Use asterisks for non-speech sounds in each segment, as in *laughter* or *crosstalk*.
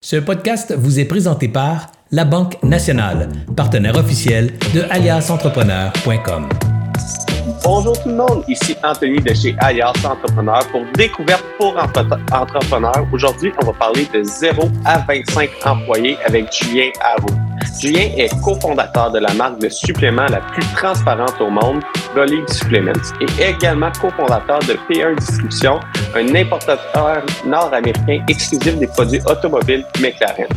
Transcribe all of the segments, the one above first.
Ce podcast vous est présenté par La Banque Nationale, partenaire officiel de aliasentrepreneur.com. Bonjour tout le monde, ici Anthony de chez Alias Entrepreneur pour Découverte pour entrepreneurs. Aujourd'hui, on va parler de 0 à 25 employés avec Julien Harou. Julien est cofondateur de la marque de suppléments la plus transparente au monde, Bolive Supplements, et également cofondateur de P1 Distribution, un importateur nord-américain exclusif des produits automobiles McLaren.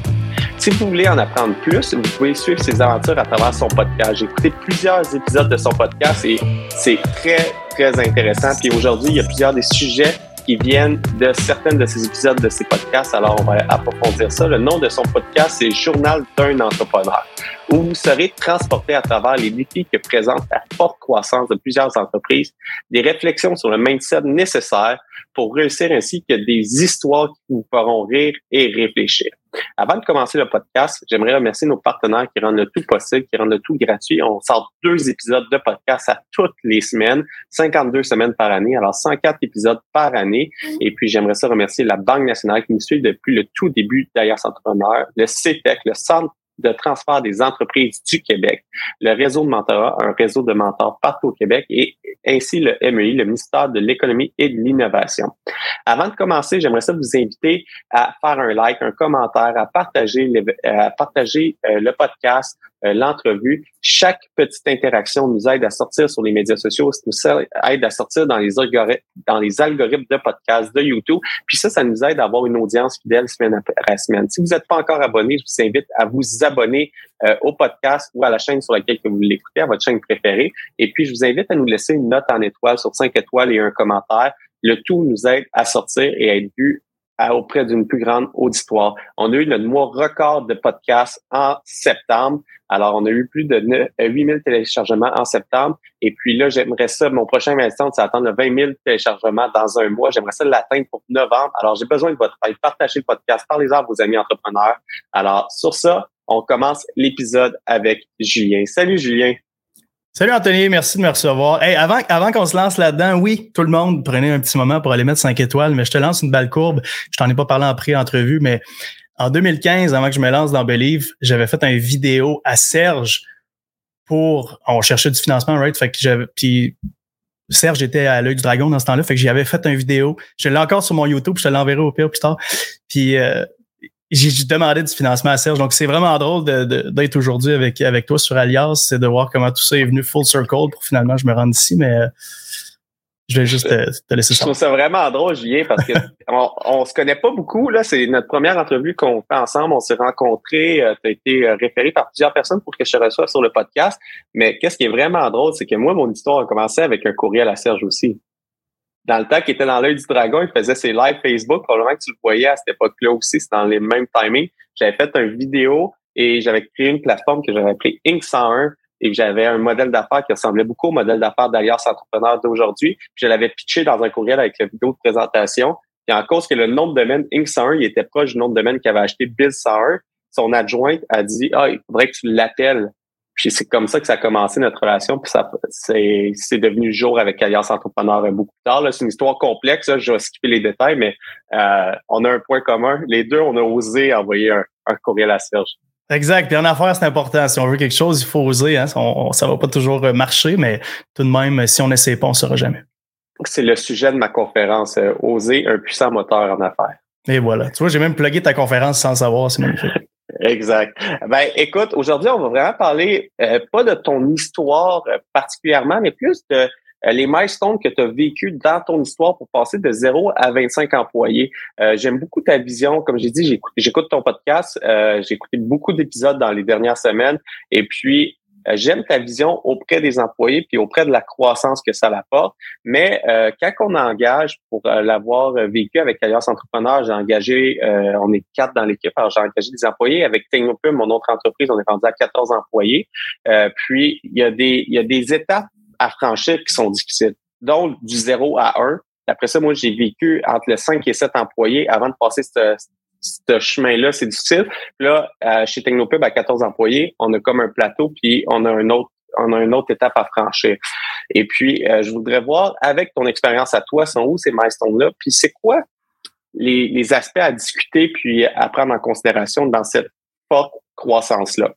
Si vous voulez en apprendre plus, vous pouvez suivre ses aventures à travers son podcast. J'ai écouté plusieurs épisodes de son podcast et c'est très, très intéressant. Puis aujourd'hui, il y a plusieurs des sujets viennent de certaines de ces épisodes de ces podcasts. Alors, on va approfondir ça. Le nom de son podcast, c'est Journal d'un entrepreneur, où vous serez transporté à travers les défis que présente la forte croissance de plusieurs entreprises, des réflexions sur le mindset nécessaire pour réussir ainsi que des histoires qui vous feront rire et réfléchir. Avant de commencer le podcast, j'aimerais remercier nos partenaires qui rendent le tout possible, qui rendent le tout gratuit. On sort deux épisodes de podcast à toutes les semaines, 52 semaines par année, alors 104 épisodes par année. Et puis, j'aimerais ça remercier la Banque nationale qui nous suit depuis le tout début d'Alias Entrepreneur, le CETEC, le Centre de transfert des entreprises du Québec, le réseau de mentorat, un réseau de mentors partout au Québec et ainsi le MEI, le ministère de l'économie et de l'innovation. Avant de commencer, j'aimerais ça vous inviter à faire un like, un commentaire, à partager, à partager euh, le podcast, l'entrevue. Chaque petite interaction nous aide à sortir sur les médias sociaux, nous aide à sortir dans les algorithmes, dans les algorithmes de podcast, de YouTube. Puis ça, ça nous aide à avoir une audience fidèle semaine après semaine. Si vous n'êtes pas encore abonné, je vous invite à vous abonner euh, au podcast ou à la chaîne sur laquelle vous l'écoutez, à votre chaîne préférée. Et puis, je vous invite à nous laisser une note en étoile sur cinq étoiles et un commentaire. Le tout nous aide à sortir et à être vu auprès d'une plus grande auditoire. On a eu le mois record de podcast en septembre. Alors, on a eu plus de 8000 euh, téléchargements en septembre. Et puis là, j'aimerais ça, mon prochain instant, c'est attendre 20 000 téléchargements dans un mois. J'aimerais ça l'atteindre pour novembre. Alors, j'ai besoin de votre aide. Partagez le podcast, parlez-en à vos amis entrepreneurs. Alors, sur ça, on commence l'épisode avec Julien. Salut Julien. Salut Anthony, merci de me recevoir. Avant avant qu'on se lance là-dedans, oui, tout le monde prenez un petit moment pour aller mettre 5 étoiles, mais je te lance une balle courbe. Je t'en ai pas parlé en pré-entrevue, mais en 2015, avant que je me lance dans Believe, j'avais fait une vidéo à Serge pour on cherchait du financement, right? Fait que j'avais puis Serge était à l'œil du dragon dans ce temps-là, fait que j'y avais fait une vidéo. Je l'ai encore sur mon YouTube, je te l'enverrai au pire plus tard. Puis euh, j'ai demandé du financement à Serge. Donc, c'est vraiment drôle d'être aujourd'hui avec, avec toi sur Alias. C'est de voir comment tout ça est venu full circle pour finalement je me rende ici. Mais euh, je vais juste te, laisser ça. Je trouve ça vraiment drôle, Julien, parce que *laughs* on, se connaît pas beaucoup. Là, c'est notre première entrevue qu'on fait ensemble. On s'est rencontrés. Euh, tu as été euh, référé par plusieurs personnes pour que je te reçoive sur le podcast. Mais qu'est-ce qui est vraiment drôle, c'est que moi, mon histoire a commencé avec un courriel à Serge aussi dans le temps qu'il était dans l'œil du dragon, il faisait ses lives Facebook. Probablement que tu le voyais à cette époque-là aussi, c'est dans les mêmes timings. J'avais fait une vidéo et j'avais créé une plateforme que j'avais appelée Inc 101 et j'avais un modèle d'affaires qui ressemblait beaucoup au modèle d'affaires d'Alias Entrepreneur d'aujourd'hui. je l'avais pitché dans un courriel avec la vidéo de présentation. Et en cause que le nom de domaine Inc 101, il était proche du nom de domaine qu'avait acheté Bill 101, son adjointe a dit, ah, il faudrait que tu l'appelles puis c'est comme ça que ça a commencé notre relation. Puis ça, c'est, c'est devenu jour avec Alliance Entrepreneur beaucoup plus tard. c'est une histoire complexe. je vais skipper les détails, mais euh, on a un point commun. Les deux, on a osé envoyer un, courriel à Serge. Exact. Puis en affaires, c'est important. Si on veut quelque chose, il faut oser. Hein. On, ça va pas toujours marcher, mais tout de même, si on n'essaie pas, on ne saura jamais. C'est le sujet de ma conférence. Euh, oser un puissant moteur en affaires. Et voilà. Tu vois, j'ai même plugué ta conférence sans savoir. C'est magnifique. *laughs* Exact. Ben, écoute, aujourd'hui, on va vraiment parler euh, pas de ton histoire euh, particulièrement, mais plus de euh, les milestones que tu as vécu dans ton histoire pour passer de 0 à 25 employés. J'aime beaucoup ta vision. Comme j'ai dit, j'écoute ton podcast. j'ai écouté beaucoup d'épisodes dans les dernières semaines. Et puis, euh, j'aime ta vision auprès des employés puis auprès de la croissance que ça apporte. Mais euh, quand on engage, pour euh, l'avoir vécu avec Alliance Entrepreneur, j'ai engagé, on est quatre dans l'équipe, alors j'ai engagé des employés. Avec Technopum, mon autre entreprise, on est rendu à 14 employés. puis, il y, a des, il y a des étapes à franchir qui sont difficiles. Donc, du 0 à 1. Après ça, moi, j'ai vécu entre le 5 et 7 employés avant de passer ce, ce chemin-là, c'est difficile. là, euh, chez Technopub, à 14 employés, on a comme un plateau, puis on a un autre on a une autre étape à franchir. Et puis, euh, je voudrais voir, avec ton expérience à toi, sont où ces milestones-là? Puis c'est quoi les, les aspects à discuter puis à prendre en considération dans cette forte croissance-là?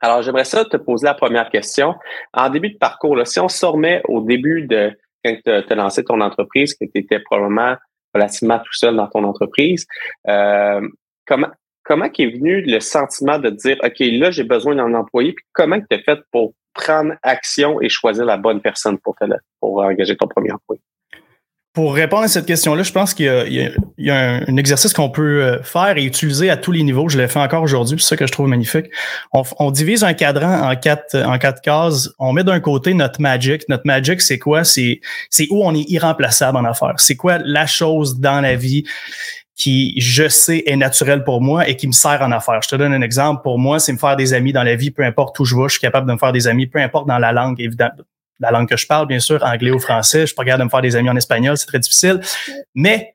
Alors, j'aimerais ça te poser la première question. En début de parcours, là, si on se remet au début de quand tu as lancé ton entreprise, que tu étais probablement relativement tout seul dans ton entreprise, euh, comment comment est venu le sentiment de dire OK, là, j'ai besoin d'un employé, puis comment tu as fait pour prendre action et choisir la bonne personne pour, te, pour engager ton premier employé? Pour répondre à cette question-là, je pense qu'il y a, un, exercice qu'on peut euh, faire et utiliser à tous les niveaux. Je l'ai fait encore aujourd'hui, c'est ça que je trouve magnifique. On, divise un cadran en quatre, en quatre cases. On met d'un côté notre magic. Notre magic, c'est quoi? C'est, c'est où on est irremplaçable en affaires. C'est quoi la chose dans la vie qui, je sais, est naturelle pour moi et qui me sert en affaires? Je te donne un exemple. Pour moi, c'est me faire des amis dans la vie, peu importe où je vais, je suis capable de me faire des amis, peu importe dans la langue, évidemment la langue que je parle, bien sûr, anglais ou français. Je suis pas me faire des amis en espagnol, c'est très difficile. Mais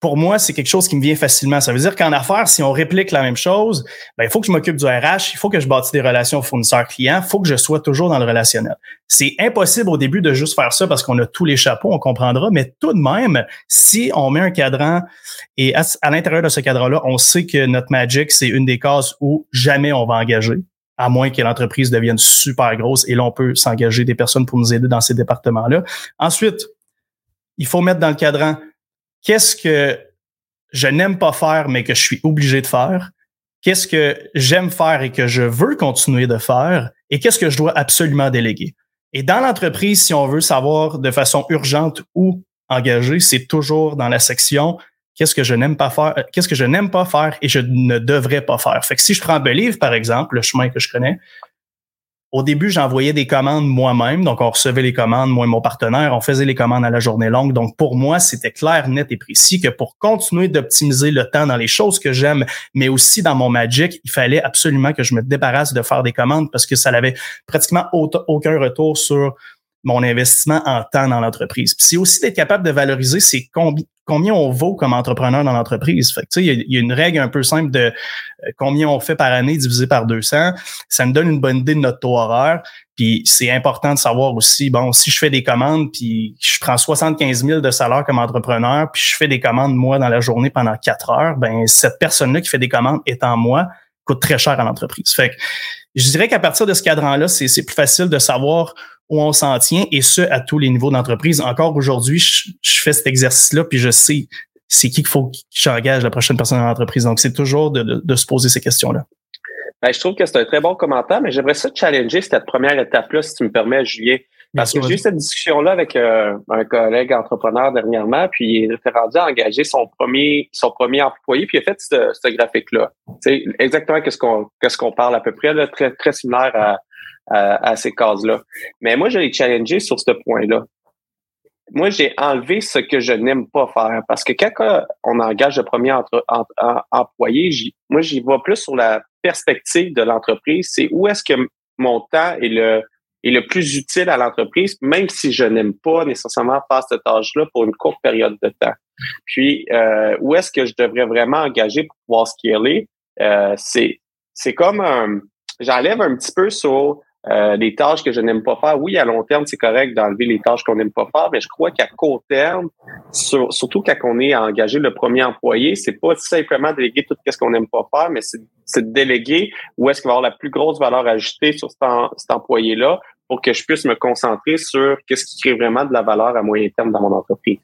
pour moi, c'est quelque chose qui me vient facilement. Ça veut dire qu'en affaires, si on réplique la même chose, ben, il faut que je m'occupe du RH, il faut que je bâtisse des relations fournisseurs-clients, il faut que je sois toujours dans le relationnel. C'est impossible au début de juste faire ça parce qu'on a tous les chapeaux, on comprendra, mais tout de même, si on met un cadran et à, à l'intérieur de ce cadran-là, on sait que notre Magic, c'est une des cases où jamais on va engager à moins que l'entreprise devienne super grosse et là, on peut s'engager des personnes pour nous aider dans ces départements-là. Ensuite, il faut mettre dans le cadran qu'est-ce que je n'aime pas faire, mais que je suis obligé de faire. Qu'est-ce que j'aime faire et que je veux continuer de faire et qu'est-ce que je dois absolument déléguer. Et dans l'entreprise, si on veut savoir de façon urgente où engager, c'est toujours dans la section qu'est-ce que je n'aime pas faire, qu'est-ce que je n'aime pas faire et je ne devrais pas faire? Fait que si je prends Believe, par exemple, le chemin que je connais, au début, j'envoyais des commandes moi-même. Donc, on recevait les commandes, moi et mon partenaire. On faisait les commandes à la journée longue. Donc, pour moi, c'était clair, net et précis que pour continuer d'optimiser le temps dans les choses que j'aime, mais aussi dans mon Magic, il fallait absolument que je me débarrasse de faire des commandes parce que ça n'avait pratiquement aucun retour sur mon investissement en temps dans l'entreprise. c'est aussi d'être capable de valoriser c'est combien on vaut comme entrepreneur dans l'entreprise. Fait il y, a une règle un peu simple de euh, combien on fait par année divisé par 200. Ça me donne une bonne idée de notre taux horaire. Puis c'est important de savoir aussi, bon, si je fais des commandes, puis je prends 75 000 de salaire comme entrepreneur, puis je fais des commandes, moi, dans la journée pendant quatre heures, ben cette personne-là qui fait des commandes étant moi, coûte très cher à l'entreprise. Fait que je dirais qu'à partir de ce cadran-là, c'est plus facile de savoir où on s'en tient et ce, à tous les niveaux d'entreprise. Encore aujourd'hui, je, fais cet exercice-là puis je sais c'est qui qu'il faut que j'engage la prochaine personne dans l'entreprise. Donc, c'est toujours de, se poser ces questions-là. Ben, je trouve que c'est un très bon commentaire, mais j'aimerais ça challenger cette première étape-là, si tu me permets, Julien. Parce que j'ai eu cette discussion-là avec euh, un collègue entrepreneur dernièrement, puis il est rendu à engager son premier son premier employé, puis il a fait ce, graphique-là. C'est exactement qu'est-ce qu'on qu'est-ce qu'on parle à peu près, là, très très similaire à, à, ces cases-là. Mais moi, je l'ai challengé sur ce point-là. Moi, j'ai enlevé ce que je n'aime pas faire parce que quand on engage le premier employé, moi, j'y vais plus sur la perspective de l'entreprise. C'est où est-ce que mon temps est le, est le plus utile à l'entreprise, même si je n'aime pas nécessairement faire cette tâche-là pour une courte période de temps. Puis, euh, où est-ce que je devrais vraiment engager pour pouvoir scaler? Euh, c'est, c'est comme un, j'enlève un petit peu sur euh, des tâches que je n'aime pas faire. Oui, à long terme, c'est correct d'enlever les tâches qu'on n'aime pas faire, mais je crois qu'à court terme, surtout quand on est engagé le premier employé, c'est pas simplement déléguer tout ce qu'on n'aime pas faire, mais c'est déléguer où est-ce qu'il va avoir la plus grosse valeur ajoutée sur cet, employé-là pour que je puisse me concentrer sur qu'est-ce qui crée vraiment de la valeur à moyen terme dans mon entreprise.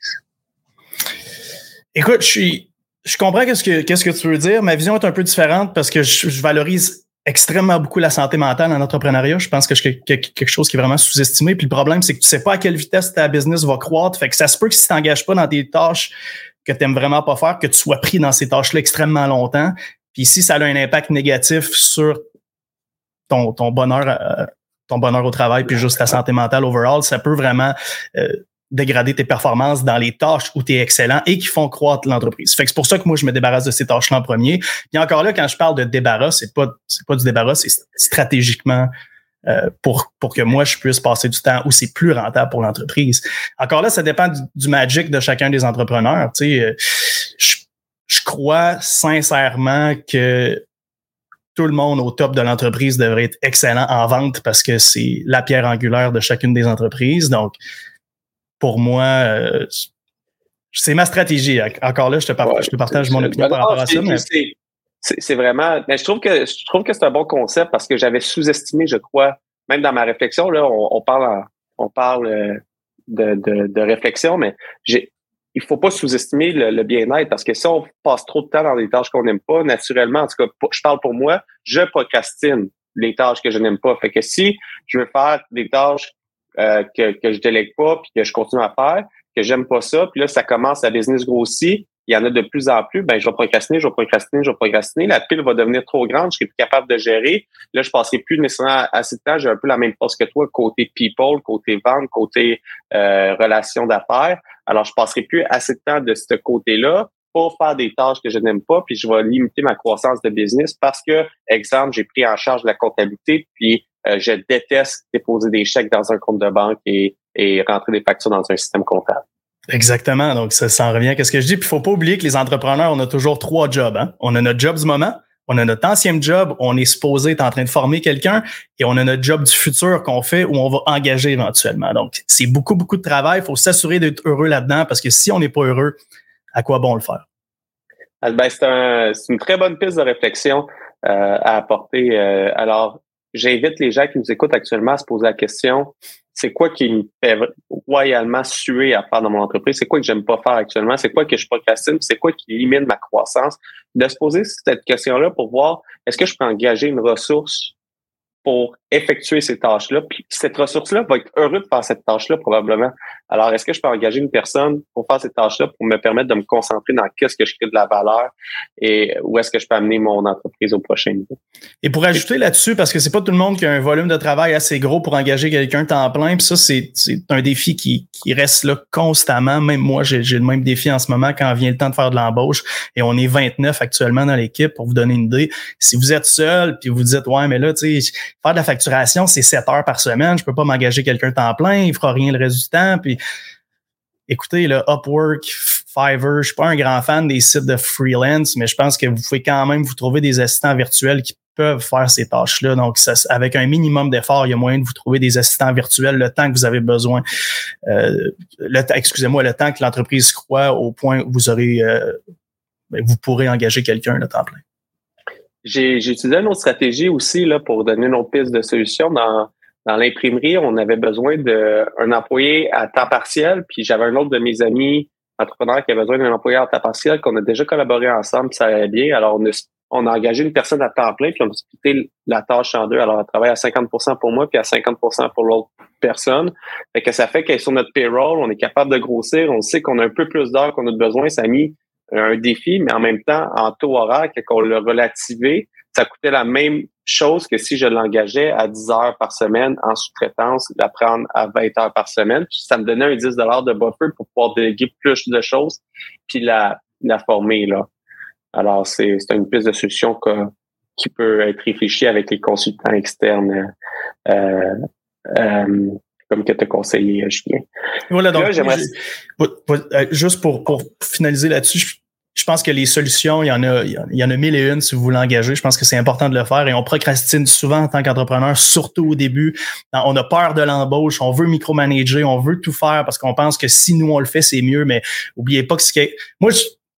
Écoute, je suis, je comprends qu'est-ce que qu'est-ce que tu veux dire. Ma vision est un peu différente parce que je valorise extrêmement beaucoup la santé mentale en entrepreneuriat. Je pense que c'est quelque chose qui est vraiment sous-estimé. Puis le problème, c'est que tu sais pas à quelle vitesse ta business va croître. Fait que ça se peut que si tu t'engages pas dans des tâches que tu vraiment pas faire, que tu sois pris dans ces tâches-là extrêmement longtemps. Puis si ça a un impact négatif sur ton, ton bonheur, euh, ton bonheur au travail, puis juste ta santé mentale overall, ça peut vraiment euh, dégrader tes performances dans les tâches où tu es excellent et qui font croître l'entreprise. Fait que c'est pour ça que moi, je me débarrasse de ces tâches-là en premier. Puis encore là, quand je parle de débarras, c'est pas, c'est pas du débarras, c'est stratégiquement euh, pour, pour que moi, je puisse passer du temps où c'est plus rentable pour l'entreprise. Encore là, ça dépend du, magic de chacun des entrepreneurs. Tu sais, euh, je, je crois sincèrement que tout le monde au top de l'entreprise devrait être excellent en vente parce que c'est la pierre angulaire de chacune des entreprises. Donc, pour moi, euh, c'est ma stratégie. Encore là, je te, partage, je te partage mon opinion par rapport à ça. C'est vraiment. Mais je trouve que je trouve que c'est un bon concept parce que j'avais sous-estimé, je crois, même dans ma réflexion, là, on, parle on parle euh, de, de, de réflexion, mais j'ai il faut pas sous-estimer le, bien-être parce que si on passe trop de temps dans des tâches qu'on n'aime pas, naturellement, en tout cas, je parle pour moi, je procrastine les tâches que je n'aime pas. Fait que si je veux faire des tâches euh, que, que je délègue pas puis que je continue à faire, que j'aime pas ça, puis là, ça commence, à business grossit, il y en a de plus en plus, ben je vais procrastiner, je vais procrastiner, je vais procrastiner. La pile va devenir trop grande, je serai plus capable de gérer. Là, je passerai plus nécessairement assez de temps. J'ai un peu la même poste que toi, côté people, côté vente, côté euh, d'affaires. Alors, je passerai plus assez de temps de ce côté-là pour faire des tâches que je n'aime pas, puis je vais limiter ma croissance de business parce que, exemple, j'ai pris en charge la comptabilité, puis euh, je déteste déposer des chèques dans un compte de banque et, et rentrer des factures dans un système comptable. Exactement. Donc, ça s'en revient à ce que je dis. Puis, il faut pas oublier que les entrepreneurs, on a toujours trois jobs. Hein? On a notre job du moment, on a notre ancien job, on est supposé être en train de former quelqu'un, et on a notre job du futur qu'on fait où on va engager éventuellement. Donc, c'est beaucoup, beaucoup de travail. Il faut s'assurer d'être heureux là-dedans parce que si on n'est pas heureux, à quoi bon le faire? Ben, c'est un, une très bonne piste de réflexion euh, à apporter. Euh, alors, j'invite les gens qui nous écoutent actuellement à se poser la question c'est quoi qui me fait royalement suer à faire dans mon entreprise? C'est quoi que j'aime pas faire actuellement? C'est quoi que je procrastine? C'est quoi qui limite ma croissance? De se poser cette question-là pour voir est-ce que je peux engager une ressource pour effectuer ces tâches-là? Puis cette ressource-là va être heureux de faire cette tâche-là probablement. Alors, est-ce que je peux engager une personne pour faire cette tâche-là pour me permettre de me concentrer dans qu'est-ce que je crée de la valeur et où est-ce que je peux amener mon entreprise au prochain niveau? Et pour ajouter là-dessus, parce que c'est pas tout le monde qui a un volume de travail assez gros pour engager quelqu'un temps plein, puis ça, c'est un défi qui, qui reste là constamment. Même moi, j'ai le même défi en ce moment quand vient le temps de faire de l'embauche et on est 29 actuellement dans l'équipe pour vous donner une idée. Si vous êtes seul puis vous dites, ouais, mais là, tu sais, faire de la facturation, c'est 7 heures par semaine. Je peux pas m'engager quelqu'un temps plein. Il fera rien le reste du temps. Puis, écoutez, le Upwork, Fiverr, je suis pas un grand fan des sites de freelance, mais je pense que vous pouvez quand même vous trouver des assistants virtuels qui peuvent faire ces tâches-là. Donc, avec un minimum d'effort, il y a moyen de vous trouver des assistants virtuels le temps que vous avez besoin. Euh, excusez-moi, le temps que l'entreprise croit au point où vous aurez, euh, ben, vous pourrez engager quelqu'un le temps plein. J'ai utilisé une autre stratégie aussi là, pour donner nos pistes de solutions. Dans, dans l'imprimerie, on avait besoin d'un employé à temps partiel, puis j'avais un autre de mes amis entrepreneurs qui avait besoin d'un employé à temps partiel, qu'on a déjà collaboré ensemble, puis ça allait bien. Alors, on a, on a engagé une personne à temps plein, puis on a splitté la tâche en deux. Alors, elle travaille à 50% pour moi, puis à 50% pour l'autre personne. Fait que ça fait qu'elle est sur notre payroll, on est capable de grossir, on sait qu'on a un peu plus d'heures qu'on a besoin. Ça a mis un défi, mais en même temps, en taux horaire, qu'on l'a relativé, ça coûtait la même chose que si je l'engageais à 10 heures par semaine en sous-traitance, la prendre à 20 heures par semaine. Ça me donnait un 10 de buffer pour pouvoir déléguer plus de choses, puis la, la former. Là. Alors, c'est une piste de solution qui peut être réfléchie avec les consultants externes euh, euh, comme que tu as conseillé, Julien. Voilà, donc, euh, juste pour, pour finaliser là-dessus, je pense que les solutions, il y en a, il y en a mille et une si vous voulez engager. Je pense que c'est important de le faire et on procrastine souvent en tant qu'entrepreneur, surtout au début. On a peur de l'embauche, on veut micromanager, on veut tout faire parce qu'on pense que si nous on le fait, c'est mieux. Mais oubliez pas que ce qui est, moi,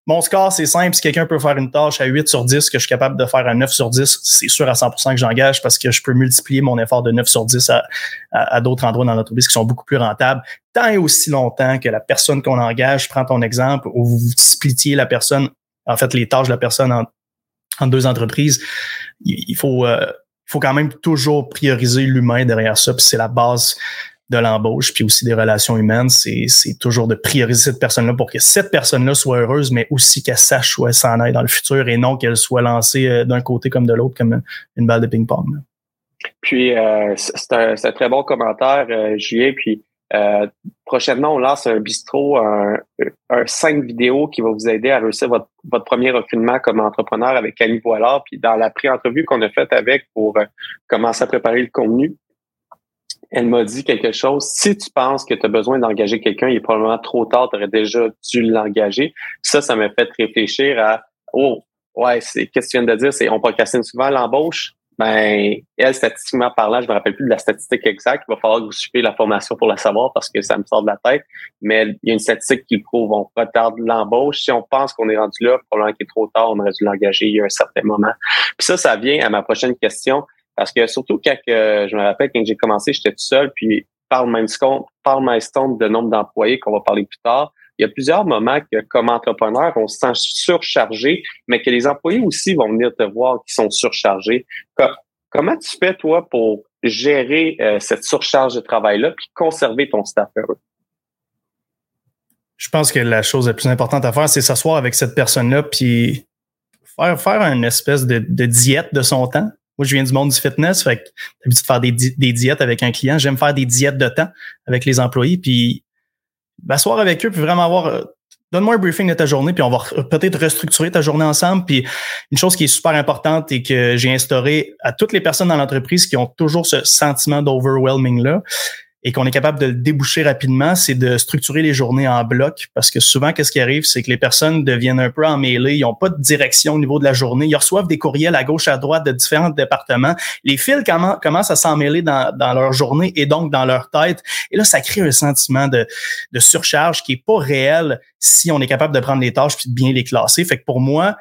mon score, c'est simple. Si quelqu'un peut faire une tâche à 8 sur 10 que je suis capable de faire à 9 sur 10, c'est sûr à 100% que j'engage parce que je peux multiplier mon effort de 9 sur 10 à, d'autres endroits dans l'entreprise qui sont beaucoup plus rentables. Tant et aussi longtemps que la personne qu'on engage, prend ton exemple, où vous splittiez la personne, en fait, les tâches de la personne en, deux entreprises, il, faut, euh, faut quand même toujours prioriser l'humain derrière ça. Puis c'est la base de l'embauche, puis aussi des relations humaines, c'est, toujours de prioriser cette personne-là pour que cette personne-là soit heureuse, mais aussi qu'elle sache où elle s'en aille dans le futur et non qu'elle soit lancée euh, d'un côté comme de l'autre, comme une balle de ping-pong. Puis, euh, c'est, un, très bon commentaire, euh. Puis, prochainement, on lance un bistrot, un, un 5 vidéos qui va vous aider à réussir votre, votre premier refinement comme entrepreneur avec Annie Boilard. Puis, dans la pré-entrevue qu'on a faite avec pour commencer à préparer le contenu, elle m'a dit quelque chose. Si tu penses que tu as besoin d'engager quelqu'un, il est probablement trop tard, tu déjà dû l'engager. Ça, ça m'a fait réfléchir à Oh, ouais, c'est qu'est-ce que tu viens de dire? C'est on procrastine souvent l'embauche? ben, elle, statistiquement parlant, je me rappelle plus de la statistique exacte. Il va falloir que vous suivez la formation pour la savoir parce que ça me sort de la tête. Mais il y a une statistique qui prouve on retarde l'embauche. Si on pense qu'on est rendu là, probablement qu'il est trop tard, on aurait dû l'engager il y a un certain moment. Puis ça, ça vient à ma prochaine question. Parce que surtout quand je me rappelle quand j'ai commencé, j'étais tout seul, puis par le même par le milestone de nombre d'employés qu'on va parler plus tard, il y a plusieurs moments que, comme entrepreneur, on se sent surchargé, mais que les employés aussi vont venir te voir qui sont surchargés. Comment tu fais, toi, pour gérer euh, cette surcharge de travail-là puis conserver ton staff heureux? Je pense que la chose la plus importante à faire, c'est s'asseoir avec cette personne-là puis faire, faire une espèce de, diète de son temps. Moi, je viens du monde du fitness, fait que l'habitude de faire des, diètes avec un client. J'aime faire des diètes de temps avec les employés, puis m'asseoir avec eux, puis vraiment avoir euh, donne-moi un briefing de ta journée, puis on va peut-être restructurer ta journée ensemble. Puis une chose qui est super importante et que j'ai instauré à toutes les personnes dans l'entreprise qui ont toujours ce sentiment d'overwhelming là, et qu'on est capable de le déboucher rapidement, c'est de structurer les journées en bloc. Parce que souvent, qu'est-ce qui arrive, c'est que les personnes deviennent un peu emmêlées, ils n'ont pas de direction au niveau de la journée, ils reçoivent des courriels à gauche, à droite de différents départements. Les fils commencent à s'emmêler dans, dans leur journée et donc dans leur tête. Et là, ça crée un sentiment de, de surcharge qui est pas réel si on est capable de prendre les tâches puis de bien les classer. Fait que pour moi,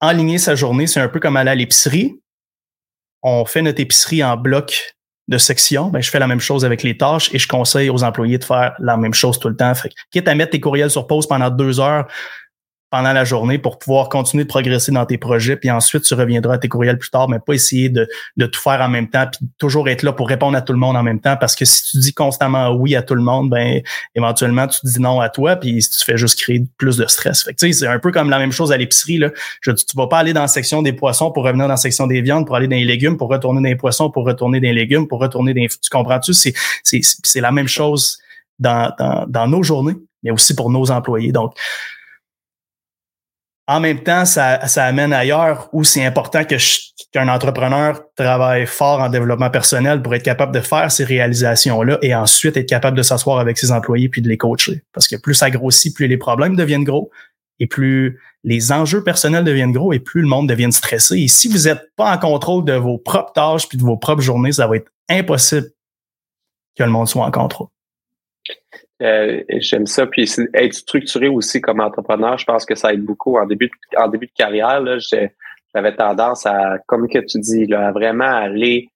enligner sa journée, c'est un peu comme aller à l'épicerie. On fait notre épicerie en bloc de section, ben, je fais la même chose avec les tâches et je conseille aux employés de faire la même chose tout le temps. Fait, quitte à mettre tes courriels sur pause pendant deux heures, pendant la journée pour pouvoir continuer de progresser dans tes projets. Puis ensuite, tu reviendras à tes courriels plus tard, mais pas essayer de, de tout faire en même temps, puis toujours être là pour répondre à tout le monde en même temps. Parce que si tu dis constamment oui à tout le monde, ben éventuellement, tu dis non à toi, puis tu fais juste créer plus de stress. Fait que c'est un peu comme la même chose à l'épicerie. Là. Je, tu vas pas aller dans la section des poissons pour revenir dans la section des viandes, pour aller dans les légumes, pour retourner dans les poissons, pour retourner dans les légumes, pour retourner dans les... Tu comprends-tu? C'est, c'est, c'est la même chose dans, dans, dans nos journées, mais aussi pour nos employés. Donc, en même temps, ça, ça amène ailleurs où c'est important que qu'un entrepreneur travaille fort en développement personnel pour être capable de faire ces réalisations-là et ensuite être capable de s'asseoir avec ses employés puis de les coacher. Parce que plus ça grossit, plus les problèmes deviennent gros et plus les enjeux personnels deviennent gros et plus le monde devient stressé. Et si vous n'êtes pas en contrôle de vos propres tâches puis de vos propres journées, ça va être impossible que le monde soit en contrôle. Euh, j'aime ça. Puis être structuré aussi comme entrepreneur, je pense que ça aide beaucoup. En début de, en début de carrière, j'avais tendance à, comme que tu dis, là, à vraiment aller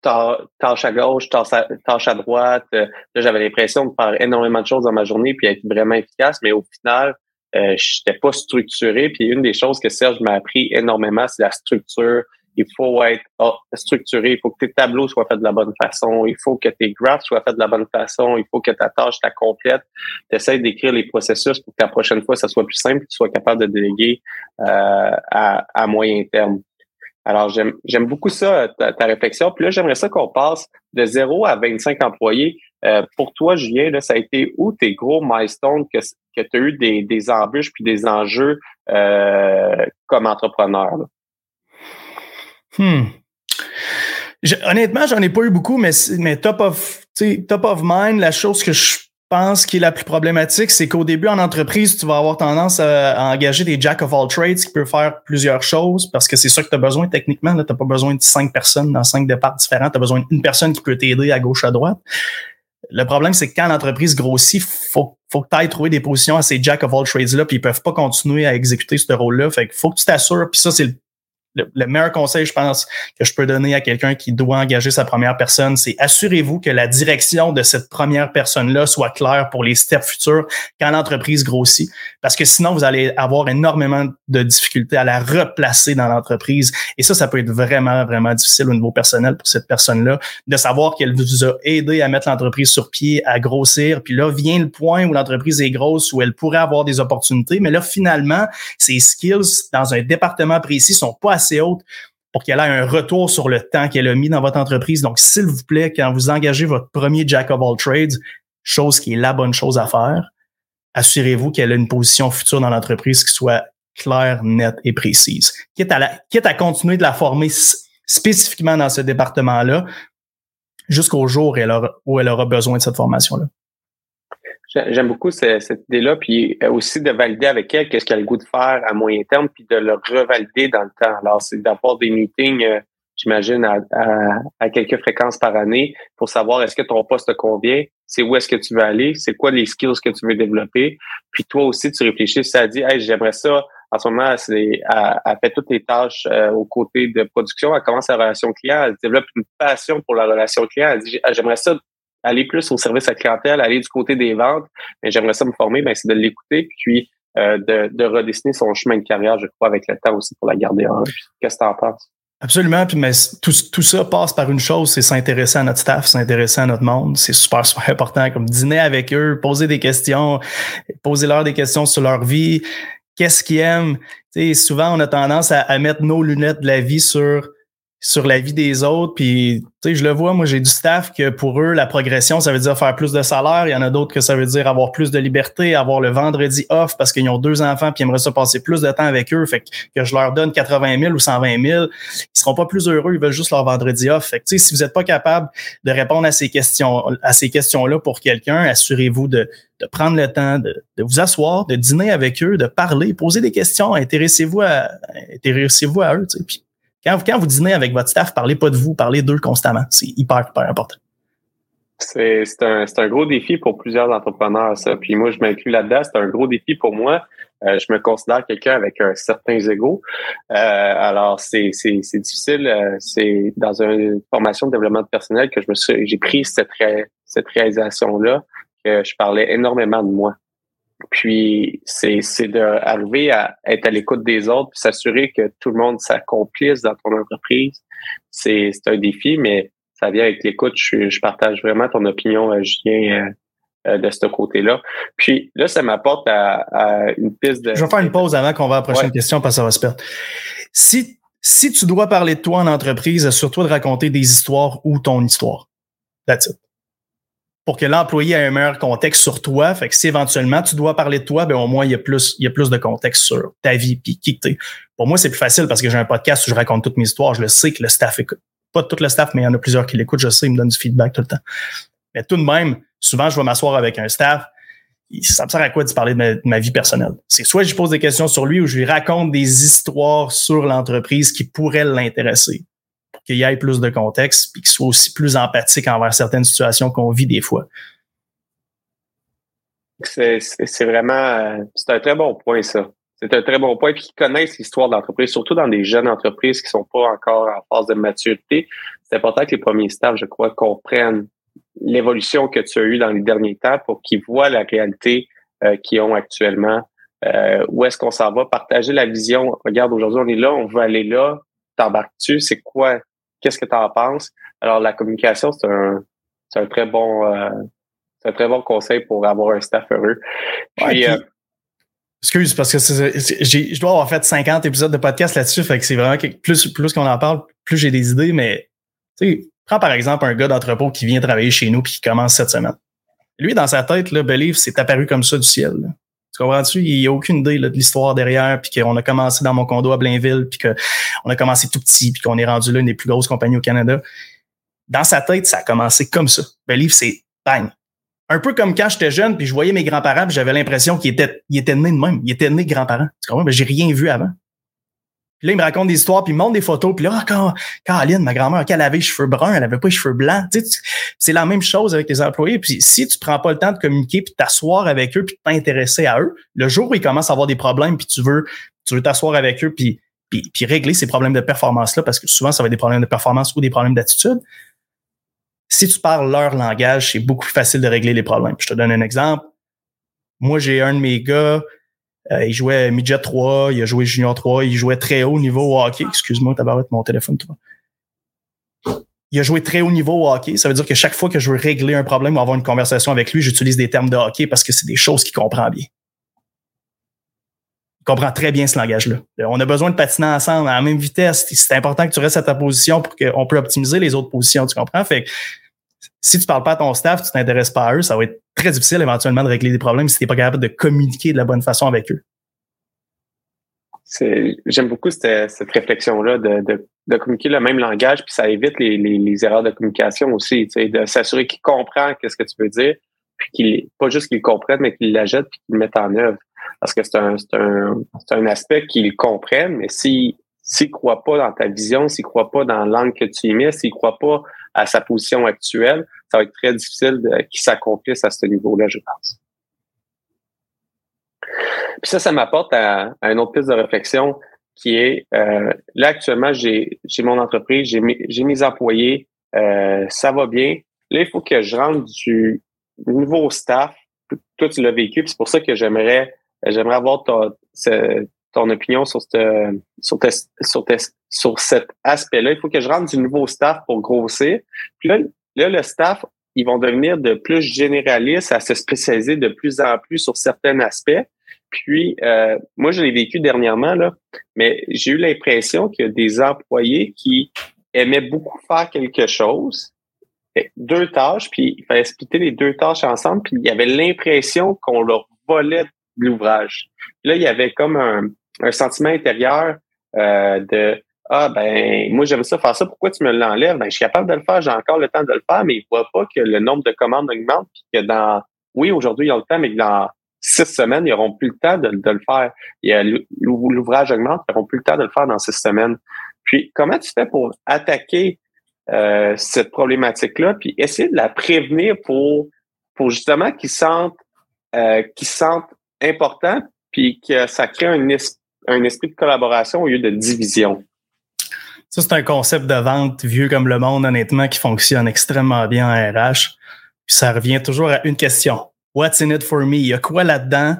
tâche à gauche, tâche à, droite. Là, j'avais l'impression de faire énormément de choses dans ma journée puis être vraiment efficace, mais au final, euh, je n'étais pas structuré. Puis une des choses que Serge m'a appris énormément, c'est la structure, il faut être ah, structuré, il faut que tes tableaux soient faits de la bonne façon, il faut que tes graphs soient faits de la bonne façon, il faut que ta tâche ta complète. Tu d'écrire les processus pour que la prochaine fois, ça soit plus simple que tu sois capable de déléguer euh, à, moyen terme. Alors, j'aime beaucoup ça, ta, réflexion. Puis là, j'aimerais ça qu'on passe de 0 à 25 employés. Euh, pour toi, Julien, là, ça a été où tes gros milestones que, que tu as eu des, des embûches puis des enjeux euh, comme entrepreneur? Hmm. honnêtement, j'en ai pas eu beaucoup, mais, top of, mind, la chose que je pense qui est la plus problématique, c'est qu'au début en entreprise, tu vas avoir tendance à, engager des jack of all trades qui peuvent faire plusieurs choses parce que c'est ça que tu as besoin techniquement. Tu n'as pas besoin de cinq personnes dans cinq départs différents. Tu as besoin d'une personne qui peut t'aider à gauche, à droite. Le problème, c'est que quand l'entreprise grossit, faut, faut que tu ailles trouver des positions à ces jack of all trades-là, puis ils peuvent pas continuer à exécuter ce rôle-là. Fait qu'il faut que tu t'assures, puis ça, c'est le le, meilleur conseil, je pense, que je peux donner à quelqu'un qui doit engager sa première personne, c'est assurez-vous que la direction de cette première personne-là soit claire pour les steps futurs quand l'entreprise grossit. Parce que sinon, vous allez avoir énormément de difficultés à la replacer dans l'entreprise. Et ça, ça peut être vraiment, vraiment difficile au niveau personnel pour cette personne-là, de savoir qu'elle vous a aidé à mettre l'entreprise sur pied, à grossir. Puis là, vient le point où l'entreprise est grosse, où elle pourrait avoir des opportunités. Mais là, finalement, ses skills dans un département précis sont pas assez assez haute pour qu'elle ait un retour sur le temps qu'elle a mis dans votre entreprise. Donc, s'il vous plaît, quand vous engagez votre premier Jack of all trades, chose qui est la bonne chose à faire, assurez-vous qu'elle a une position future dans l'entreprise qui soit claire, nette et précise. Quitte à, la, quitte à continuer de la former spécifiquement dans ce département-là jusqu'au jour où elle aura besoin de cette formation-là. J'aime beaucoup cette, idée-là, puis euh, aussi de valider avec elle qu'est-ce qu'elle a le goût de faire à moyen terme, puis de le revalider dans le temps. Alors, c'est d'avoir des meetings, euh, j'imagine, à, à, quelques fréquences par année pour savoir est-ce que ton poste te convient, c'est où est-ce que tu veux aller, c'est quoi les skills que tu veux développer. Puis toi aussi, tu réfléchis, ça dit, hey, j'aimerais ça. En ce moment, c'est, elle, fait toutes les tâches euh, aux côtés de production. Elle commence la relation client. Elle développe une passion pour la relation client. Elle dit, j'aimerais ça aller plus au service à clientèle, aller du côté des ventes, mais j'aimerais ça me former, ben, c'est de l'écouter, puis euh, de, de, redessiner son chemin de carrière, je crois, avec le temps aussi pour la garder en Qu'est-ce que tu en penses? Absolument, puis mais tout, tout ça passe par une chose, c'est s'intéresser à notre staff, s'intéresser à notre monde. C'est super, super important, comme dîner avec eux, poser des questions, poser leur des questions sur leur vie, qu'est-ce qu'ils aiment? souvent, on a tendance à, à mettre nos lunettes de la vie sur sur la vie des autres. Puis, tu sais, je le vois, moi, j'ai du staff que pour eux, la progression, ça veut dire faire plus de salaire. Il y en a d'autres que ça veut dire avoir plus de liberté, avoir le vendredi off parce qu'ils ont deux enfants puis ils aimeraient ça passer plus de temps avec eux. Fait que, je leur donne 80 000 ou 120 000, ils seront pas plus heureux, ils veulent juste leur vendredi off. Fait que, tu sais, si vous n'êtes pas capable de répondre à ces questions, à ces questions-là pour quelqu'un, assurez-vous de, prendre le temps de, vous asseoir, de dîner avec eux, de parler, poser des questions, intéressez-vous à, intéressez-vous à eux, tu sais. Quand, vous dînez avec votre staff, parlez pas de vous, parlez d'eux constamment. C'est hyper, hyper important. C'est un, un, gros défi pour plusieurs entrepreneurs, ça. Puis moi, je m'inclus là-dedans. C'est un gros défi pour moi. Euh, je me considère quelqu'un avec un certain ego. Euh, alors, c'est difficile. Euh, c'est dans une formation de développement personnel que je me j'ai pris cette réalisation-là que je parlais énormément de moi. Puis c'est c'est d'arriver à être à l'écoute des autres, puis s'assurer que tout le monde s'accomplisse dans ton entreprise. C'est c'est un défi, mais ça vient avec l'écoute. Je, je partage vraiment ton opinion, euh, Julien, euh, euh, de ce côté-là. Puis là, ça m'apporte à, une piste de. Je vais faire une pause avant qu'on va à la prochaine question parce que ça va se perdre. Si si tu dois parler de toi en entreprise, assure-toi de raconter des histoires ou ton histoire. That's it pour que l'employé ait un meilleur contexte sur toi. Fait que si éventuellement tu dois parler de toi, ben au moins il y a plus, il y a plus de contexte sur ta vie puis qui. Pour moi, c'est plus facile parce que j'ai un podcast où je raconte toutes mes histoires. Je le sais que le staff écoute. Pas tout le staff, mais il y en a plusieurs qui l'écoutent. Je sais, ils me donnent du feedback tout le temps. Mais tout de même, souvent, je vais m'asseoir avec un staff. Ça me sert à quoi de parler de ma, vie personnelle? C'est soit je pose des questions sur lui ou je lui raconte des histoires sur l'entreprise qui pourraient l'intéresser qu'il y ait plus de contexte puis qu'il soit aussi plus empathique envers certaines situations qu'on vit des fois. C'est vraiment, c'est un très bon point, ça. C'est un très bon point. Puis qu'ils connaissent l'histoire de l'entreprise, surtout dans des jeunes entreprises qui sont pas encore en phase de maturité. C'est important que les premiers stages, je crois, comprennent l'évolution que tu as eue dans les derniers temps pour qu'ils voient la réalité euh, qu'ils ont actuellement. Euh, où est-ce qu'on s'en va? Partager la vision. Regarde, aujourd'hui, on est là, on veut aller là. T'embarques-tu? C'est quoi? Qu'est-ce que tu en penses? Alors, la communication, c'est un, c'est un très bon, euh, c'est un très bon conseil pour avoir un staff heureux. Puis, euh, Excuse, parce que je dois avoir fait 50 épisodes de podcast là-dessus, fait que c'est vraiment que plus, plus qu'on en parle, plus j'ai des idées, mais tu sais, prends par exemple un gars d'entrepôt qui vient travailler chez nous puis qui commence cette semaine. Lui, dans sa tête, là, Believe, c'est apparu comme ça du ciel. Tu comprends-tu? Il n'y a aucune idée de l'histoire derrière, puis qu'on a commencé dans mon condo à Blainville, puis qu'on a commencé tout petit, puis qu'on est rendu là une des plus grosses compagnies au Canada. Dans sa tête, ça a commencé comme ça. Believe, c'est bang. Un peu comme quand j'étais jeune, puis je voyais mes grands-parents, puis j'avais l'impression qu'ils étaient, ils étaient nés de même. Ils étaient nés grands-parents. Tu comprends? Mais j'ai rien vu avant. Puis là, il me raconte des histoires, puis il me montre des photos. Puis là, ah, quand Caroline, ma grand-mère, elle avait les cheveux bruns, elle avait pas les cheveux blancs. Tu sais, c'est la même chose avec tes employés. Puis si tu prends pas le temps de communiquer, puis t'asseoir avec eux, puis t'intéresser à eux, le jour où ils commencent à avoir des problèmes, puis tu veux tu veux t'asseoir avec eux, puis, puis, puis régler ces problèmes de performance-là, parce que souvent, ça va être des problèmes de performance ou des problèmes d'attitude. Si tu parles leur langage, c'est beaucoup plus facile de régler les problèmes. je te donne un exemple. Moi, j'ai un de mes gars, euh, il jouait midget 3, il a joué junior 3, il jouait très haut niveau hockey. Excuse-moi, tabarouette, mon téléphone, toi. Il a joué très haut niveau au hockey. Ça veut dire que chaque fois que je veux régler un problème ou avoir une conversation avec lui, j'utilise des termes de hockey parce que c'est des choses qu'il comprend bien. Il comprend très bien ce langage-là. On a besoin de patiner ensemble à la même vitesse. C'est important que tu restes à ta position pour qu'on puisse optimiser les autres positions, tu comprends? Fait que si tu parles pas à ton staff, tu t'intéresses pas à eux, ça va être très difficile éventuellement de régler des problèmes si tu n'es pas capable de communiquer de la bonne façon avec eux. J'aime beaucoup cette, réflexion-là de, communiquer le même langage, puis ça évite les, erreurs de communication aussi, de s'assurer qu'il comprend ce que tu veux dire, puis qu'il pas juste qu'il comprenne, mais qu'il l'achète puis qu'il le mette en œuvre. Parce que c'est un, un, un aspect qu'il comprenne, mais si s'il ne croit pas dans ta vision, s'il ne croit pas dans l'angle que tu y mets, s'il ne croit pas à sa position actuelle, ça va être très difficile qu'il s'accomplisse à ce niveau-là, je pense. Puis ça, ça m'apporte à, à, une autre piste de réflexion qui est euh, là actuellement, j'ai mon entreprise, j'ai mes, mes employés, euh, ça va bien. Là, il faut que je rentre du nouveau staff. Toi, tu l'as vécu, c'est pour ça que j'aimerais j'aimerais avoir ton, ton opinion sur, cette, sur, sur, sur cet aspect-là. Il faut que je rentre du nouveau staff pour grossir. Puis là, là, le staff, ils vont devenir de plus généralistes, à se spécialiser de plus en plus sur certains aspects. Puis, euh, moi, je l'ai vécu dernièrement, là, mais j'ai eu l'impression qu'il y a des employés qui aimaient beaucoup faire quelque chose, deux tâches, puis il fallait splitter les deux tâches ensemble, puis il y avait l'impression qu'on leur volait de l'ouvrage. Là, il y avait comme un, un sentiment intérieur euh, de Ah ben moi j'aime ça faire ça, pourquoi tu me l'enlèves? Ben, je suis capable de le faire, j'ai encore le temps de le faire, mais il ne voit pas que le nombre de commandes augmente, puis que dans oui, aujourd'hui, ils ont le temps, mais que dans six semaines, ils n'auront plus le temps de, le faire. L'ouvrage augmente, ils n'auront plus le temps de le faire dans six semaines. Puis, comment tu fais pour attaquer euh, cette problématique-là, puis essayer de la prévenir pour, pour justement qu'ils sentent, euh, qu'ils sentent important, puis que ça crée un esprit de collaboration au lieu de division? Ça, c'est un concept de vente vieux comme le monde, honnêtement, qui fonctionne extrêmement bien en RH. Puis ça revient toujours à une question. What's in it for me? Il y a quoi là-dedans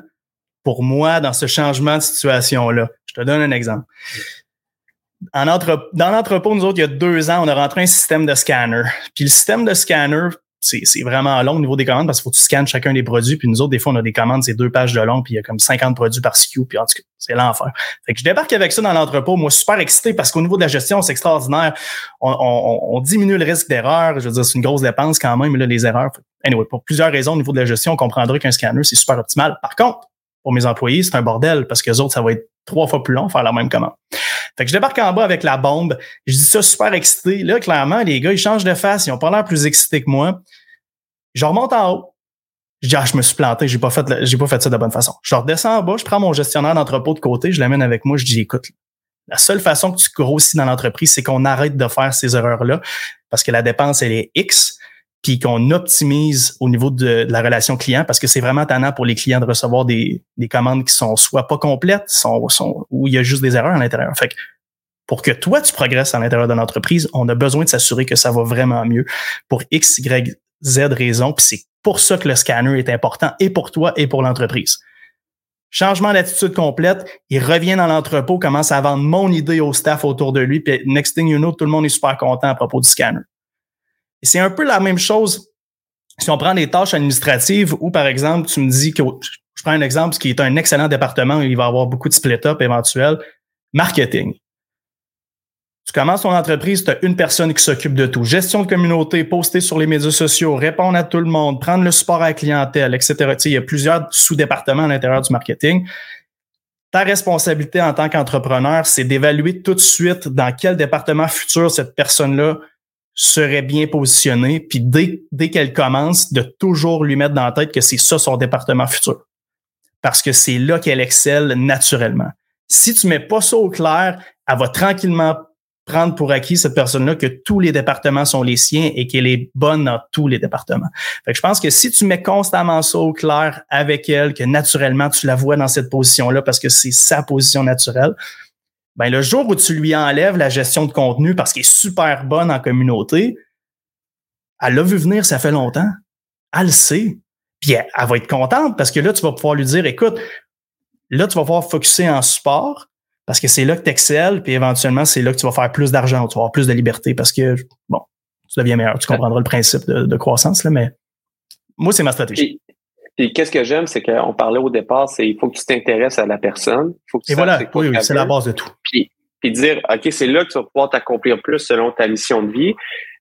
pour moi dans ce changement de situation-là? Je te donne un exemple. Dans l'entrepôt, nous autres, il y a deux ans, on a rentré un système de scanner. Puis le système de scanner, c'est vraiment long au niveau des commandes parce qu'il faut que tu scannes chacun des produits. Puis nous autres, des fois, on a des commandes, c'est deux pages de long, puis il y a comme 50 produits par SKU. Puis en tout cas, c'est l'enfer. Fait je débarque avec ça dans l'entrepôt. Moi, super excité parce qu'au niveau de la gestion, c'est extraordinaire. On, diminue le risque d'erreur. Je veux dire, c'est une grosse dépense quand même, mais là, les erreurs. Anyway, pour plusieurs raisons au niveau de la gestion, on comprendra qu'un scanner, c'est super optimal. Par contre, pour mes employés, c'est un bordel parce que les autres, ça va être trois fois plus long faire la même commande. Fait que je débarque en bas avec la bombe. Je dis ça super excité. Là, clairement, les gars, ils changent de face. Ils ont pas l'air plus excités que moi. Je remonte en haut. Je dis, ah, je me suis planté, j'ai pas fait, j'ai pas fait ça de la bonne façon. Je redescends en bas, je prends mon gestionnaire d'entrepôt de côté, je l'amène avec moi, je dis, écoute, la seule façon que tu grossis dans l'entreprise, c'est qu'on arrête de faire ces erreurs-là parce que la dépense, elle est X, puis qu'on optimise au niveau de, la relation client parce que c'est vraiment tannant pour les clients de recevoir des, des commandes qui sont soit pas complètes, sont, sont, où il y a juste des erreurs à l'intérieur. Fait que pour que toi, tu progresses à l'intérieur de l'entreprise, on a besoin de s'assurer que ça va vraiment mieux pour X, Y, Z raisons. Puis c'est pour ça que le scanner est important et pour toi et pour l'entreprise. Changement d'attitude complète, il revient dans l'entrepôt, commence à vendre mon idée au staff autour de lui, puis next thing you know, tout le monde est super content à propos du scanner. Et c'est un peu la même chose si on prend des tâches administratives où, par exemple, tu me dis que, je prends un exemple, qui est un excellent département où il va avoir beaucoup de split-up éventuels, marketing. Tu commences ton entreprise, tu as une personne qui s'occupe de tout. Gestion de communauté, poster sur les médias sociaux, répondre à tout le monde, prendre le support à la clientèle, etc. il y a plusieurs sous-départements à l'intérieur du marketing. Ta responsabilité en tant qu'entrepreneur, c'est d'évaluer tout de suite dans quel département futur cette personne-là serait bien positionnée, puis dès, dès qu'elle commence, de toujours lui mettre dans la tête que c'est ça son département futur. Parce que c'est là qu'elle excelle naturellement. Si tu mets pas ça au clair, elle va tranquillement prendre pour acquis cette personne-là que tous les départements sont les siens et qu'elle est bonne dans tous les départements. Fait que je pense que si tu mets constamment ça au clair avec elle, que naturellement tu la vois dans cette position-là parce que c'est sa position naturelle, ben le jour où tu lui enlèves la gestion de contenu parce qu'elle est super bonne en communauté, elle l'a vu venir, ça fait longtemps. Elle le sait. Puis elle, va être contente parce que là, tu vas pouvoir lui dire, écoute, là, tu vas pouvoir focuser en support, parce que c'est là que tu excelles, puis éventuellement, c'est là que tu vas faire plus d'argent, tu vas avoir plus de liberté parce que, bon, tu deviens meilleur. Tu comprendras le principe de, croissance, là, mais moi, c'est ma stratégie. Et, qu'est-ce que j'aime, c'est qu'on parlait au départ, c'est il faut que tu t'intéresses à la personne. Faut que Et voilà, oui, c'est la base de tout. Puis, puis dire, OK, c'est là que tu vas pouvoir t'accomplir plus selon ta mission de vie.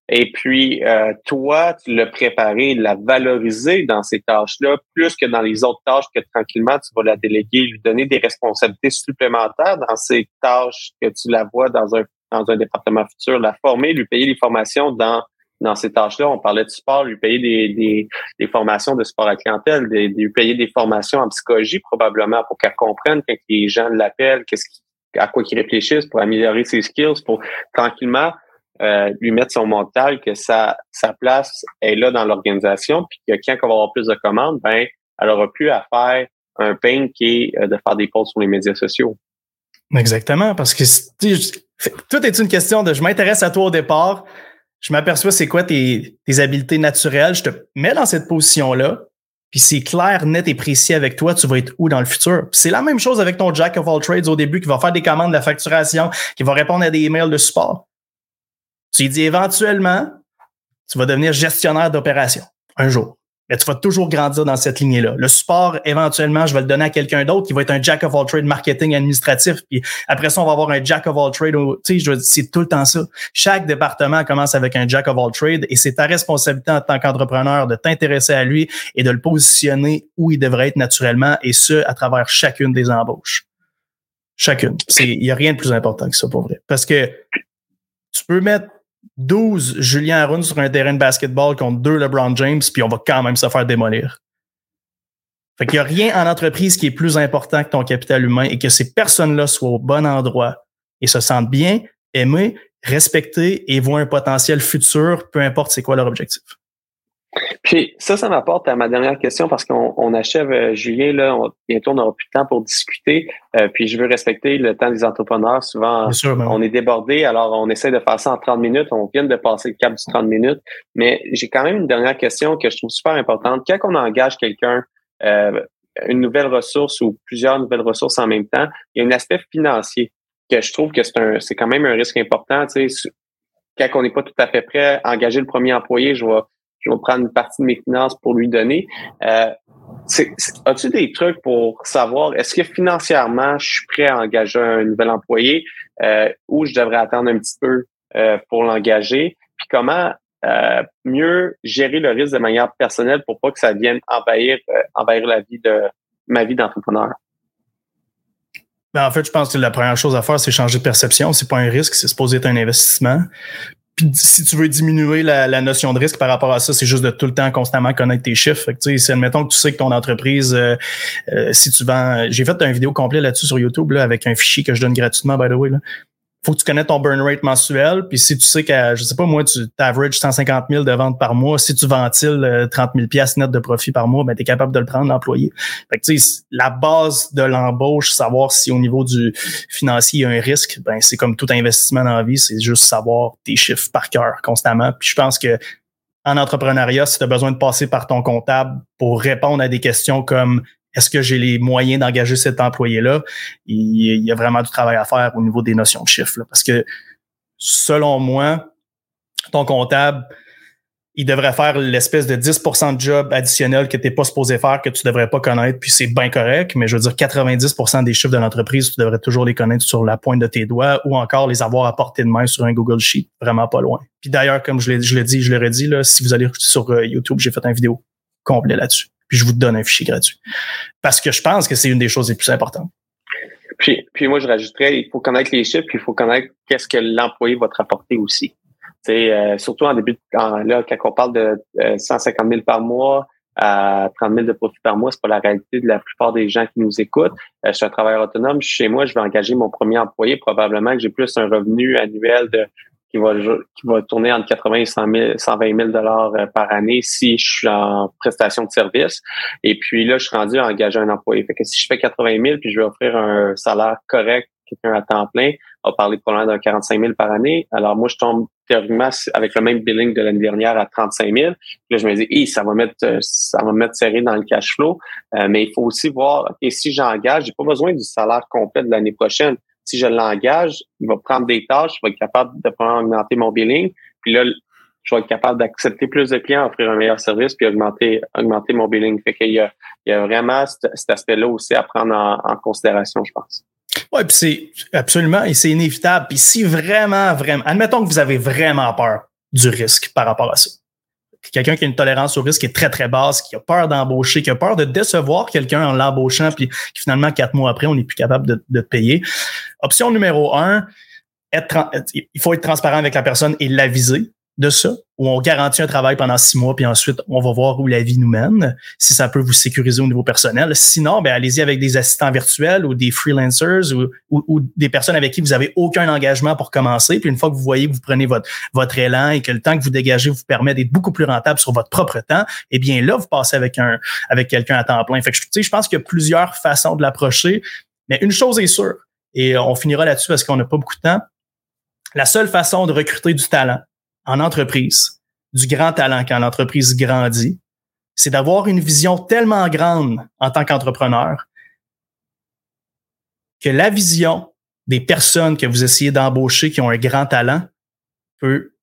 Et puis, euh, toi, tu l'as préparé, la valoriser dans ces tâches-là, plus que dans les autres tâches que tranquillement, tu vas la déléguer, lui donner des responsabilités supplémentaires dans ces tâches que tu la vois dans un, dans un département futur, la former, lui payer les formations dans dans ces tâches-là, on parlait de sport, lui payer des, des, des formations de sport à clientèle, des, lui payer des formations en psychologie probablement pour qu'elle comprenne quand les gens l'appellent, qu'est-ce à quoi qu'il réfléchisse, pour améliorer ses skills, pour tranquillement euh, lui mettre son mental que sa, sa place est là dans l'organisation, puis que quand on va avoir plus de commandes, ben, elle aura plus à faire un pain qui est euh, de faire des posts sur les médias sociaux. Exactement, parce que tout est une question de je m'intéresse à toi au départ, je m'aperçois c'est quoi tes, tes habiletés naturelles, je te mets dans cette position-là, puis c'est clair, net et précis avec toi, tu vas être où dans le futur. C'est la même chose avec ton Jack of all trades au début qui va faire des commandes de la facturation, qui va répondre à des emails de support. Tu lui dis éventuellement, tu vas devenir gestionnaire d'opération un jour mais tu vas toujours grandir dans cette lignée-là. Le support, éventuellement, je vais le donner à quelqu'un d'autre qui va être un jack of all trade marketing administratif. Puis après ça, on va avoir un jack of all trade. Tu sais, c'est tout le temps ça. Chaque département commence avec un jack of all trade et c'est ta responsabilité en tant qu'entrepreneur de t'intéresser à lui et de le positionner où il devrait être naturellement et ce, à travers chacune des embauches. Chacune. Il n'y a rien de plus important que ça pour vrai. Parce que tu peux mettre 12 Julien Arun sur un terrain de basketball contre deux LeBron James, puis on va quand même se faire démolir. Fait qu'il n'y a rien en entreprise qui est plus important que ton capital humain et que ces personnes-là soient au bon endroit et se sentent bien, aimées, respectées et voient un potentiel futur, peu importe c'est quoi leur objectif. Puis ça, ça m'apporte à ma dernière question parce qu'on achève, euh, Julien, là, bientôt on n'aura plus de temps pour discuter. Euh, puis je veux respecter le temps des entrepreneurs. Souvent, ben on est débordé, alors on essaie de faire ça en 30 minutes. On vient de passer le cap du 30 minutes. Mais j'ai quand même une dernière question que je trouve super importante. Quand on engage quelqu'un, euh, une nouvelle ressource ou plusieurs nouvelles ressources en même temps, il y a un aspect financier que je trouve que c'est un c'est quand même un risque important. Tu sais, quand on n'est pas tout à fait prêt à engager le premier employé, je vois je vais prendre une partie de mes finances pour lui donner. Euh, As-tu des trucs pour savoir est-ce que financièrement je suis prêt à engager un nouvel employé euh, ou je devrais attendre un petit peu euh, pour l'engager? Puis comment euh, mieux gérer le risque de manière personnelle pour pas que ça vienne envahir, euh, envahir la vie de ma vie d'entrepreneur? Ben en fait, je pense que la première chose à faire, c'est changer de perception. C'est pas un risque, c'est supposé être un investissement. Puis si tu veux diminuer la, notion de risque par rapport à ça, c'est juste de tout le temps constamment connaître tes chiffres. Fait que, admettons que tu sais que ton entreprise, euh, euh, si tu vends, j'ai fait une vidéo complète là-dessus sur YouTube là, avec un fichier que je donne gratuitement, by the way. Là faut que tu connais ton burn rate mensuel. Puis si tu sais que, je sais pas, moi, tu averages 150 000 de ventes par mois, si tu ventiles 30 000 pièces net de profit par mois, ben, tu es capable de le prendre, l'employé. Fait que, la base de l'embauche, savoir si au niveau du financier, il y a un risque, ben, c'est comme tout investissement dans la vie, c'est juste savoir tes chiffres par cœur constamment. Puis je pense que en entrepreneuriat, si tu as besoin de passer par ton comptable pour répondre à des questions comme est-ce que j'ai les moyens d'engager cet employé-là? Il, y a vraiment du travail à faire au niveau des notions de chiffres. parce que selon moi, ton comptable, il devrait faire l'espèce de 10% de job additionnel que tu n'es pas supposé faire, que tu devrais pas connaître, puis c'est bien correct, mais je veux dire 90% des chiffres de l'entreprise, tu devrais toujours les connaître sur la pointe de tes doigts ou encore les avoir à portée de main sur un Google Sheet, vraiment pas loin. Puis d'ailleurs, comme je l'ai dit, je dit, là, si vous allez sur euh, YouTube, j'ai fait une vidéo complète là-dessus puis je vous donne un fichier gratuit. Parce que je pense que c'est une des choses les plus importantes. Puis, puis moi, je rajouterais, il faut connaître les chiffres, puis il faut connaître qu'est-ce que l'employé va te rapporter aussi. C'est euh, surtout en début, de, là, quand on parle de 150 euh, 000 par mois à 30 000 de profit par mois, c'est pas la réalité de la plupart des gens qui nous écoutent. Euh, je suis un travailleur autonome. Chez moi, je vais engager mon premier employé. Probablement que j'ai plus un revenu annuel de qui va, qui va tourner entre 80 et 100 000, 120 000 dollars euh, par année si je suis en prestation de service. Et puis là, je suis rendu à engager un employé. Fait que si je fais 80 000 puis je vais offrir un salaire correct quelqu'un à temps plein, on va parler probablement d'un 45 000 par année. Alors moi, je tombe théoriquement avec le même billing de l'année dernière à 35 000. Puis là, je me dis, ça va mettre, euh, ça va mettre serré dans le cash flow. Euh, mais il faut aussi voir, et si j'engage, j'ai pas besoin du salaire complet de l'année prochaine si je l'engage, il va prendre des tâches, je vais être capable de prendre, augmenter mon billing. Puis là, je vais être capable d'accepter plus de clients, offrir un meilleur service, puis augmenter, augmenter mon billing. Fait qu'il y a, il y a vraiment cet, aspect-là aussi à prendre en, considération, je pense. Oui, puis c'est absolument, et c'est inévitable. Puis si vraiment, vraiment, admettons que vous avez vraiment peur du risque par rapport à ça quelqu'un qui a une tolérance au risque qui est très, très basse, qui a peur d'embaucher, qui a peur de décevoir quelqu'un en l'embauchant, puis finalement, quatre mois après, on n'est plus capable de, de payer. Option numéro un, être, il faut être transparent avec la personne et l'aviser. De ça, où on garantit un travail pendant six mois, puis ensuite, on va voir où la vie nous mène, si ça peut vous sécuriser au niveau personnel. Sinon, ben, allez-y avec des assistants virtuels ou des freelancers ou, ou, des personnes avec qui vous avez aucun engagement pour commencer. Puis une fois que vous voyez que vous prenez votre, votre élan et que le temps que vous dégagez vous permet d'être beaucoup plus rentable sur votre propre temps, eh bien là, vous passez avec un avec quelqu'un à temps plein. Fait que, je pense qu'il y a plusieurs façons de l'approcher. Mais une chose est sûre, et on finira là-dessus parce qu'on n'a pas beaucoup de temps, la seule façon de recruter du talent en entreprise, du grand talent quand l'entreprise grandit, c'est d'avoir une vision tellement grande en tant qu'entrepreneur que la vision des personnes que vous essayez d'embaucher qui ont un grand talent peut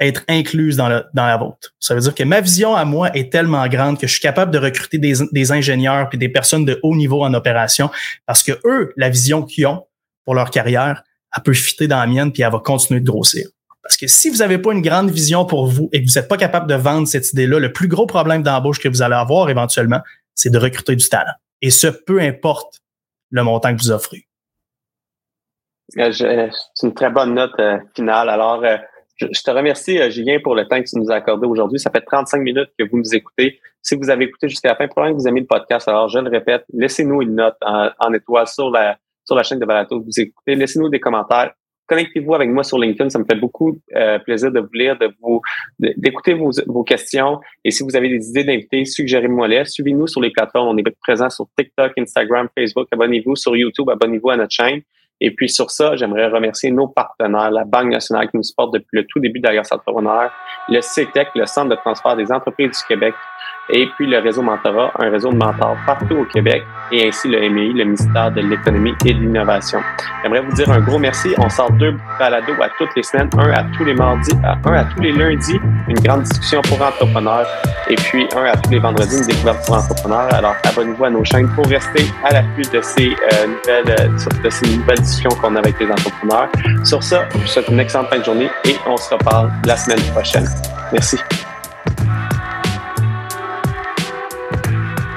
être incluse dans, la vôtre. Ça veut dire que ma vision à moi est tellement grande que je suis capable de recruter des, des ingénieurs et des personnes de haut niveau en opération parce que eux, la vision qu'ils ont pour leur carrière, elle peut fitter dans la mienne puis elle va continuer de grossir. Parce que si vous n'avez pas une grande vision pour vous et que vous n'êtes pas capable de vendre cette idée-là, le plus gros problème d'embauche que vous allez avoir éventuellement, c'est de recruter du talent. Et ce, peu importe le montant que vous offrez. Euh, c'est une très bonne note euh, finale. Alors, euh, je, te remercie, Julien, pour le temps que tu nous as accordé aujourd'hui. Ça fait 35 minutes que vous nous écoutez. Si vous avez écouté jusqu'à la fin, probablement que vous aimez le podcast. Alors, je le répète, laissez-nous une note en, en étoile sur la sur la chaîne de Balato vous écoutez. Laissez-nous des commentaires. Connectez-vous avec moi sur LinkedIn. Ça me fait beaucoup euh, plaisir de vous lire, de vous d'écouter vos, vos, questions. Et si vous avez des idées d'invités, suggérez-moi-les. Suivez-nous sur les plateformes. On est présent sur TikTok, Instagram, Facebook. Abonnez-vous sur YouTube. Abonnez-vous à notre chaîne. Et puis sur ça, j'aimerais remercier nos partenaires, la Banque nationale qui nous supporte depuis le tout début d'Alias Entrepreneur, le CETEC, le Centre de transfert des entreprises du Québec, et puis le réseau Mentorat, un réseau de mentors partout au Québec, et ainsi le MI, le ministère de l'économie et de l'innovation. J'aimerais vous dire un gros merci. On sort deux balados à toutes les semaines, un à tous les mardis, un à tous les lundis, une grande discussion pour entrepreneurs, et puis un à tous les vendredis, une découverte pour entrepreneurs. Alors abonnez-vous à nos chaînes pour rester à l'affût de ces euh, nouvelles, euh, de ces nouvelles discussions qu'on a avec les entrepreneurs. Sur ça, je vous souhaite une excellente fin de journée et on se reparle la semaine prochaine. Merci.